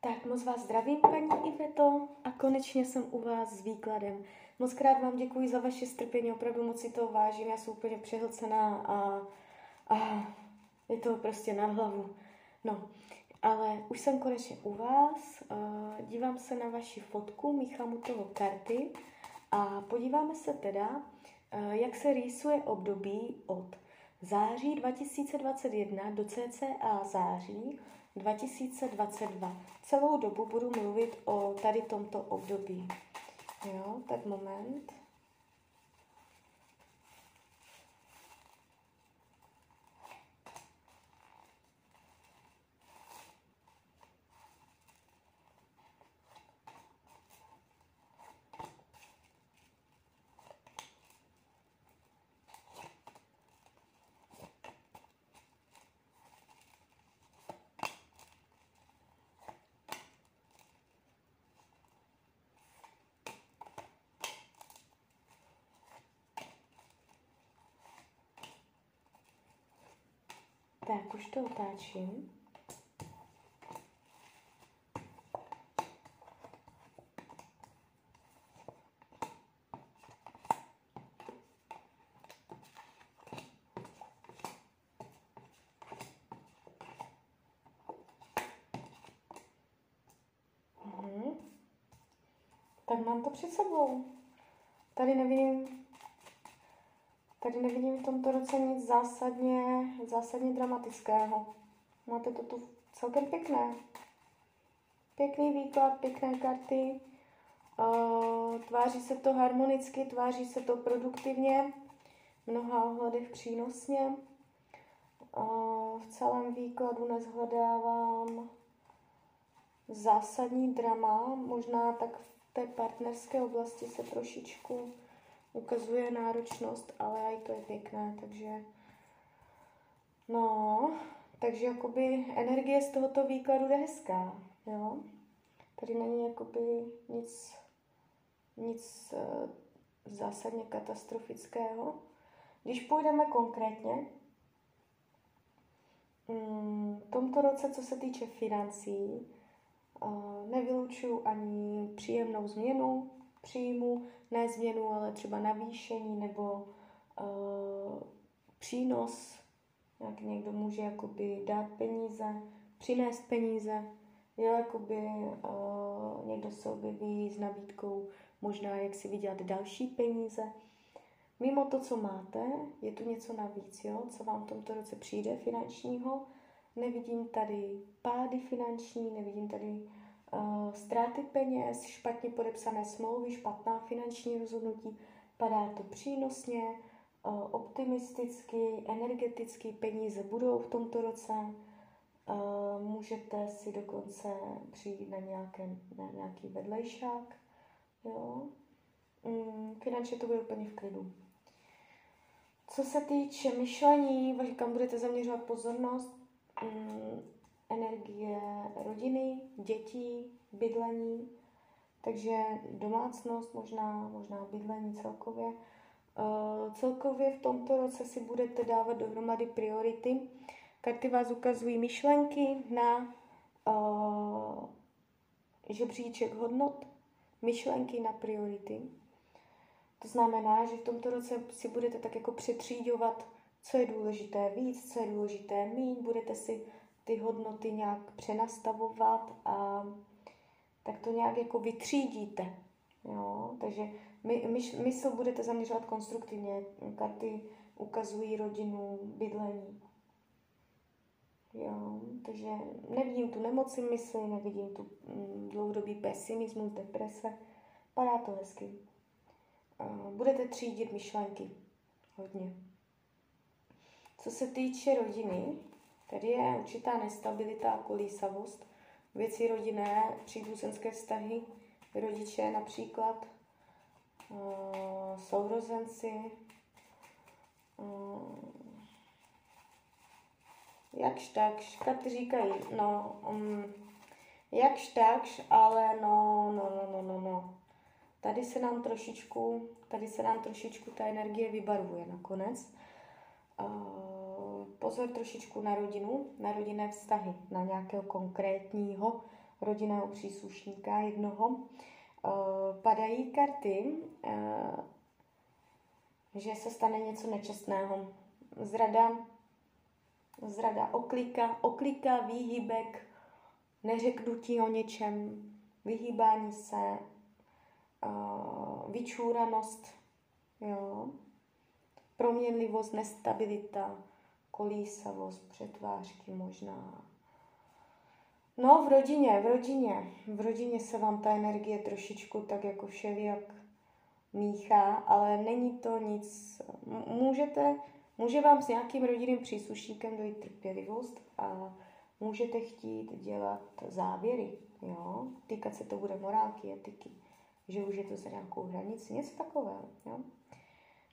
Tak moc vás zdravím, paní Iveto, a konečně jsem u vás s výkladem. Moc krát vám děkuji za vaše strpení, opravdu moc si toho vážím, já jsem úplně přehlcená a, a je to prostě na hlavu. No, ale už jsem konečně u vás, dívám se na vaši fotku, míchám u toho karty a podíváme se teda, jak se rýsuje období od září 2021 do cca září 2022. Celou dobu budu mluvit o tady tomto období. Jo, tak moment. Tak, už to otáčím. Mhm. Tak mám to před sebou. Tady nevidím Tady nevidím v tomto roce nic zásadně, zásadně dramatického. Máte to tu celkem pěkné. Pěkný výklad, pěkné karty. Uh, tváří se to harmonicky, tváří se to produktivně, v mnoha ohledech přínosně. Uh, v celém výkladu nezhledávám zásadní drama, možná tak v té partnerské oblasti se trošičku ukazuje náročnost, ale i to je pěkné, takže no, takže jakoby energie z tohoto výkladu je hezká, jo. Tady není jakoby nic, nic uh, zásadně katastrofického. Když půjdeme konkrétně, mm, v tomto roce, co se týče financí, uh, nevylučuju ani příjemnou změnu, příjmu, ne změnu, ale třeba navýšení nebo uh, přínos, jak někdo může jakoby dát peníze, přinést peníze, jo, jakoby uh, někdo se objeví s nabídkou možná, jak si vydělat další peníze. Mimo to, co máte, je tu něco navíc, jo, co vám v tomto roce přijde finančního. Nevidím tady pády finanční, nevidím tady ztráty peněz, špatně podepsané smlouvy, špatná finanční rozhodnutí, padá to přínosně, optimisticky, energeticky, peníze budou v tomto roce, můžete si dokonce přijít na, nějaké, na nějaký vedlejšák, jo. Um, finančně to bude úplně v klidu. Co se týče myšlení, kam budete zaměřovat pozornost, um, energie rodiny, dětí, bydlení, takže domácnost, možná, možná bydlení celkově. Uh, celkově v tomto roce si budete dávat dohromady priority. Karty vás ukazují myšlenky na uh, žebříček hodnot, myšlenky na priority. To znamená, že v tomto roce si budete tak jako přetřídovat, co je důležité víc, co je důležité míň, budete si ty hodnoty nějak přenastavovat a tak to nějak jako vytřídíte. Jo? Takže my, my, mysl budete zaměřovat konstruktivně. Karty ukazují rodinu, bydlení. Jo? Takže nevidím tu nemoci mysli, nevidím tu mm, dlouhodobý pesimismus, deprese. Padá to hezky. Budete třídit myšlenky. Hodně. Co se týče rodiny, Tady je určitá nestabilita a kolísavost. Věci rodinné, příbuzenské vztahy, rodiče například, uh, sourozenci, uh, jakž takž, karty říkají, no, um, jakž takž, ale no, no, no, no, no, no. Tady se nám trošičku, tady se nám trošičku ta energie vybarvuje nakonec. Uh, pozor trošičku na rodinu, na rodinné vztahy, na nějakého konkrétního rodinného příslušníka jednoho. Padají karty, že se stane něco nečestného. Zrada, zrada oklika, oklika, výhybek, neřeknutí o něčem, vyhýbání se, vyčúranost, jo, proměnlivost, nestabilita, kolísavost, přetvářky možná. No, v rodině, v rodině, v rodině se vám ta energie trošičku tak jako všelijak míchá, ale není to nic, můžete, může vám s nějakým rodinným příslušníkem dojít trpělivost a můžete chtít dělat závěry, jo, týkat se to bude morálky, etiky, že už je to za nějakou hranici, něco takového, jo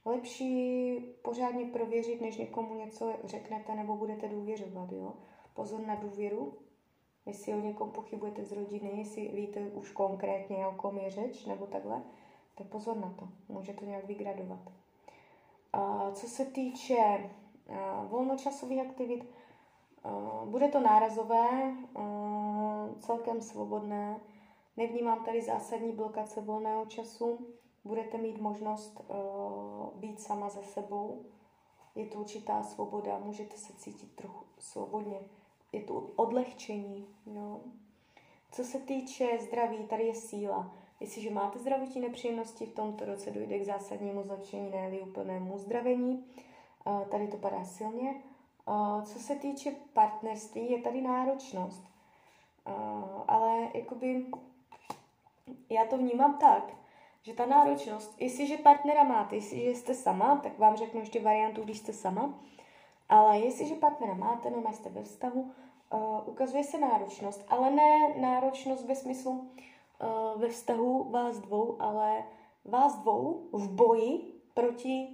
lepší pořádně prověřit, než někomu něco řeknete nebo budete důvěřovat. Jo? Pozor na důvěru, jestli o někom pochybujete z rodiny, jestli víte už konkrétně, o kom je řeč, nebo takhle, tak pozor na to, může to nějak vygradovat. A co se týče volnočasových aktivit, bude to nárazové, celkem svobodné, nevnímám tady zásadní blokace volného času, budete mít možnost uh, být sama ze sebou. Je to určitá svoboda, můžete se cítit trochu svobodně. Je to odlehčení. Jo. Co se týče zdraví, tady je síla. Jestliže máte zdravotní nepříjemnosti, v tomto roce dojde k zásadnímu zlepšení, ne úplnému uzdravení. Uh, tady to padá silně. Uh, co se týče partnerství, je tady náročnost. Ale jakoby já to vnímám tak, že ta náročnost, jestliže partnera máte, jestliže jste sama, tak vám řeknu ještě variantu, když jste sama, ale jestliže partnera máte, no jste ve vztahu, uh, ukazuje se náročnost, ale ne náročnost ve smyslu uh, ve vztahu vás dvou, ale vás dvou v boji proti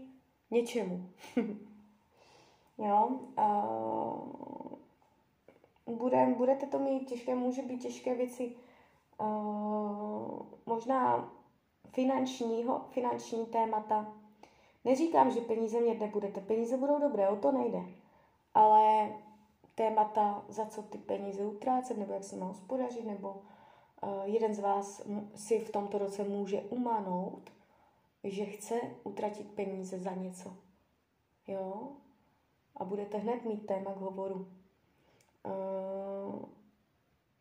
něčemu. jo, uh, bude, budete to mít těžké, může být těžké věci, uh, možná finančního, finanční témata. Neříkám, že peníze mě nebudete. Peníze budou dobré, o to nejde. Ale témata, za co ty peníze utrácet, nebo jak se má hospodařit, nebo uh, jeden z vás si v tomto roce může umanout, že chce utratit peníze za něco. Jo? A budete hned mít téma k hovoru. Uh,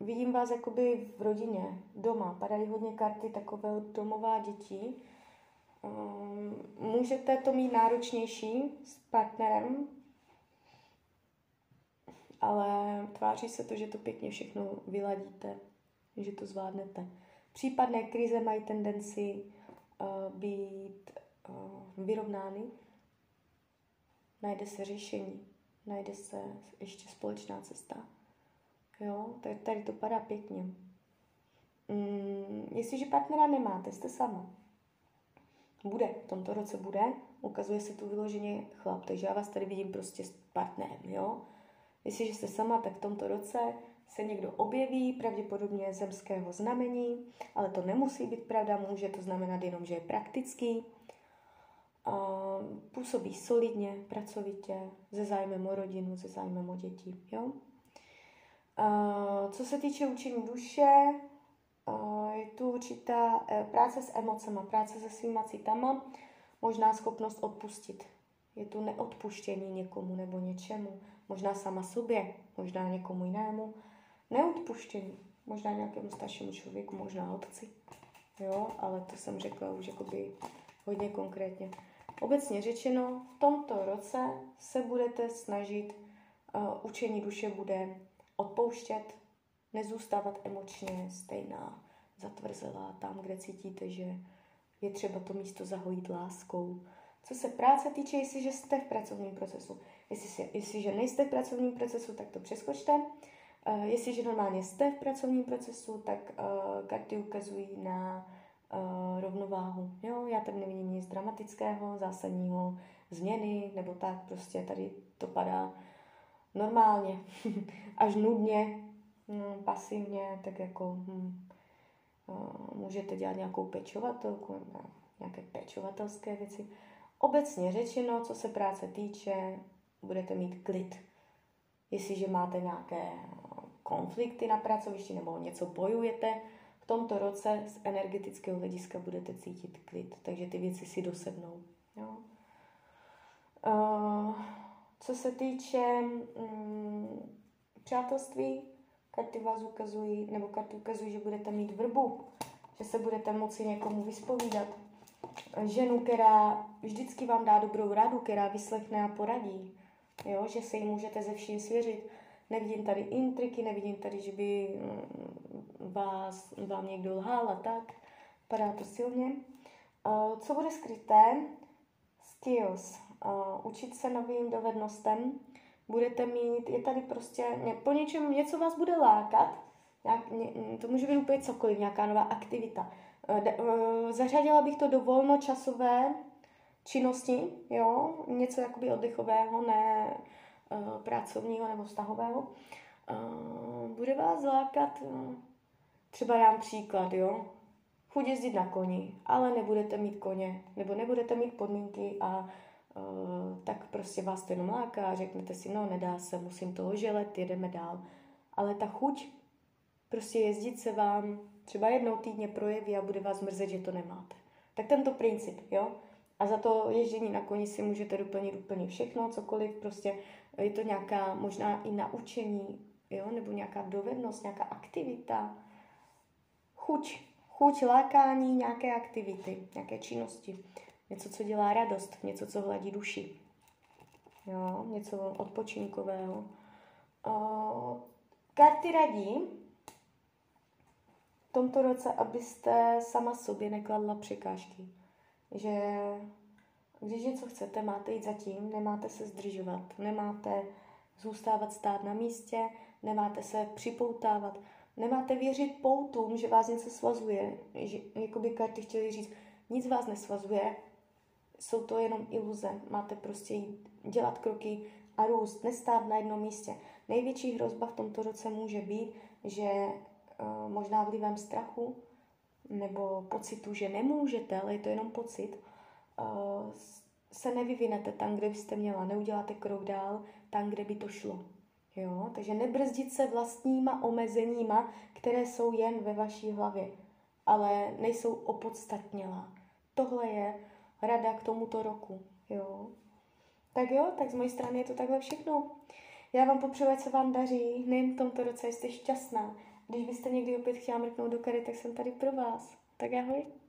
vidím vás jakoby v rodině, doma. Padají hodně karty takového domová dětí. Um, můžete to mít náročnější s partnerem, ale tváří se to, že to pěkně všechno vyladíte, že to zvládnete. Případné krize mají tendenci uh, být uh, vyrovnány. Najde se řešení, najde se ještě společná cesta. Jo, tady, tady to padá pěkně. Mm, jestliže partnera nemáte, jste sama. Bude, v tomto roce bude, ukazuje se tu vyloženě chlap, takže já vás tady vidím prostě s partnerem, jo. Jestliže jste sama, tak v tomto roce se někdo objeví, pravděpodobně zemského znamení, ale to nemusí být pravda, může to znamenat jenom, že je praktický. působí solidně, pracovitě, se zájmem o rodinu, se zájmem o děti, jo. Co se týče učení duše, je tu určitá e, práce s emocemi, práce se svýma citama, možná schopnost odpustit. Je tu neodpuštění někomu nebo něčemu, možná sama sobě, možná někomu jinému. Neodpuštění, možná nějakému staršímu člověku, možná otci. Jo, ale to jsem řekla už jakoby hodně konkrétně. Obecně řečeno, v tomto roce se budete snažit, uh, učení duše bude odpouštět, nezůstávat emočně stejná, zatvrzelá tam, kde cítíte, že je třeba to místo zahojit láskou. Co se práce týče, jestliže jste v pracovním procesu. Jestli jestliže nejste v pracovním procesu, tak to přeskočte. Uh, jestliže normálně jste v pracovním procesu, tak uh, karty ukazují na uh, rovnováhu. Jo, já tady nevidím nic dramatického, zásadního, změny nebo tak, prostě tady to padá normálně, až nudně, hm, pasivně, tak jako hm, můžete dělat nějakou pečovatelku, nějaké pečovatelské věci. Obecně řečeno, co se práce týče, budete mít klid. Jestliže máte nějaké konflikty na pracovišti nebo něco bojujete, v tomto roce z energetického hlediska budete cítit klid, takže ty věci si dosednou. Jo? Uh, co se týče um, přátelství, karty vás ukazují, nebo karty ukazují, že budete mít vrbu, že se budete moci někomu vyspovídat. Ženu, která vždycky vám dá dobrou radu, která vyslechne a poradí, jo? že se jí můžete ze vším svěřit. Nevidím tady intriky, nevidím tady, že by mm, vás, vám někdo lhal a tak. Padá to silně. Co bude skryté? Skills. Učit se novým dovednostem. Budete mít, je tady prostě po něčem, něco vás bude lákat. Nějak, to může být úplně cokoliv, nějaká nová aktivita. Zařadila bych to do volnočasové činnosti, jo, něco jakoby oddechového, ne uh, pracovního nebo vztahového. Uh, bude vás lákat, uh, třeba dám příklad, jo, chuť jezdit na koni, ale nebudete mít koně, nebo nebudete mít podmínky a uh, tak prostě vás to jenom láká řeknete si, no nedá se, musím toho želet, jedeme dál. Ale ta chuť prostě jezdit se vám třeba jednou týdně projeví a bude vás mrzet, že to nemáte. Tak tento princip, jo. A za to ježdění na koni si můžete doplnit úplně všechno, cokoliv, prostě je to nějaká možná i naučení, jo, nebo nějaká dovednost, nějaká aktivita, chuť, chuť lákání nějaké aktivity, nějaké činnosti, něco, co dělá radost, něco, co hladí duši, jo, něco odpočinkového. O, karty radí v tomto roce, abyste sama sobě nekladla překážky že když něco chcete, máte jít zatím, nemáte se zdržovat, nemáte zůstávat stát na místě, nemáte se připoutávat, nemáte věřit poutům, že vás něco svazuje. Že, jakoby karty chtěli říct, nic vás nesvazuje, jsou to jenom iluze. Máte prostě jít, dělat kroky a růst, nestát na jednom místě. Největší hrozba v tomto roce může být, že uh, možná vlivem strachu nebo pocitu, že nemůžete, ale je to jenom pocit, uh, se nevyvinete tam, kde byste měla, neuděláte krok dál tam, kde by to šlo. Jo? Takže nebrzdit se vlastníma omezeníma, které jsou jen ve vaší hlavě, ale nejsou opodstatnělá. Tohle je rada k tomuto roku. Jo? Tak jo, tak z mojej strany je to takhle všechno. Já vám popřeju, se vám daří, nejen v tomto roce jste šťastná, když byste někdy opět chtěla mrknout do kary, tak jsem tady pro vás. Tak ahoj.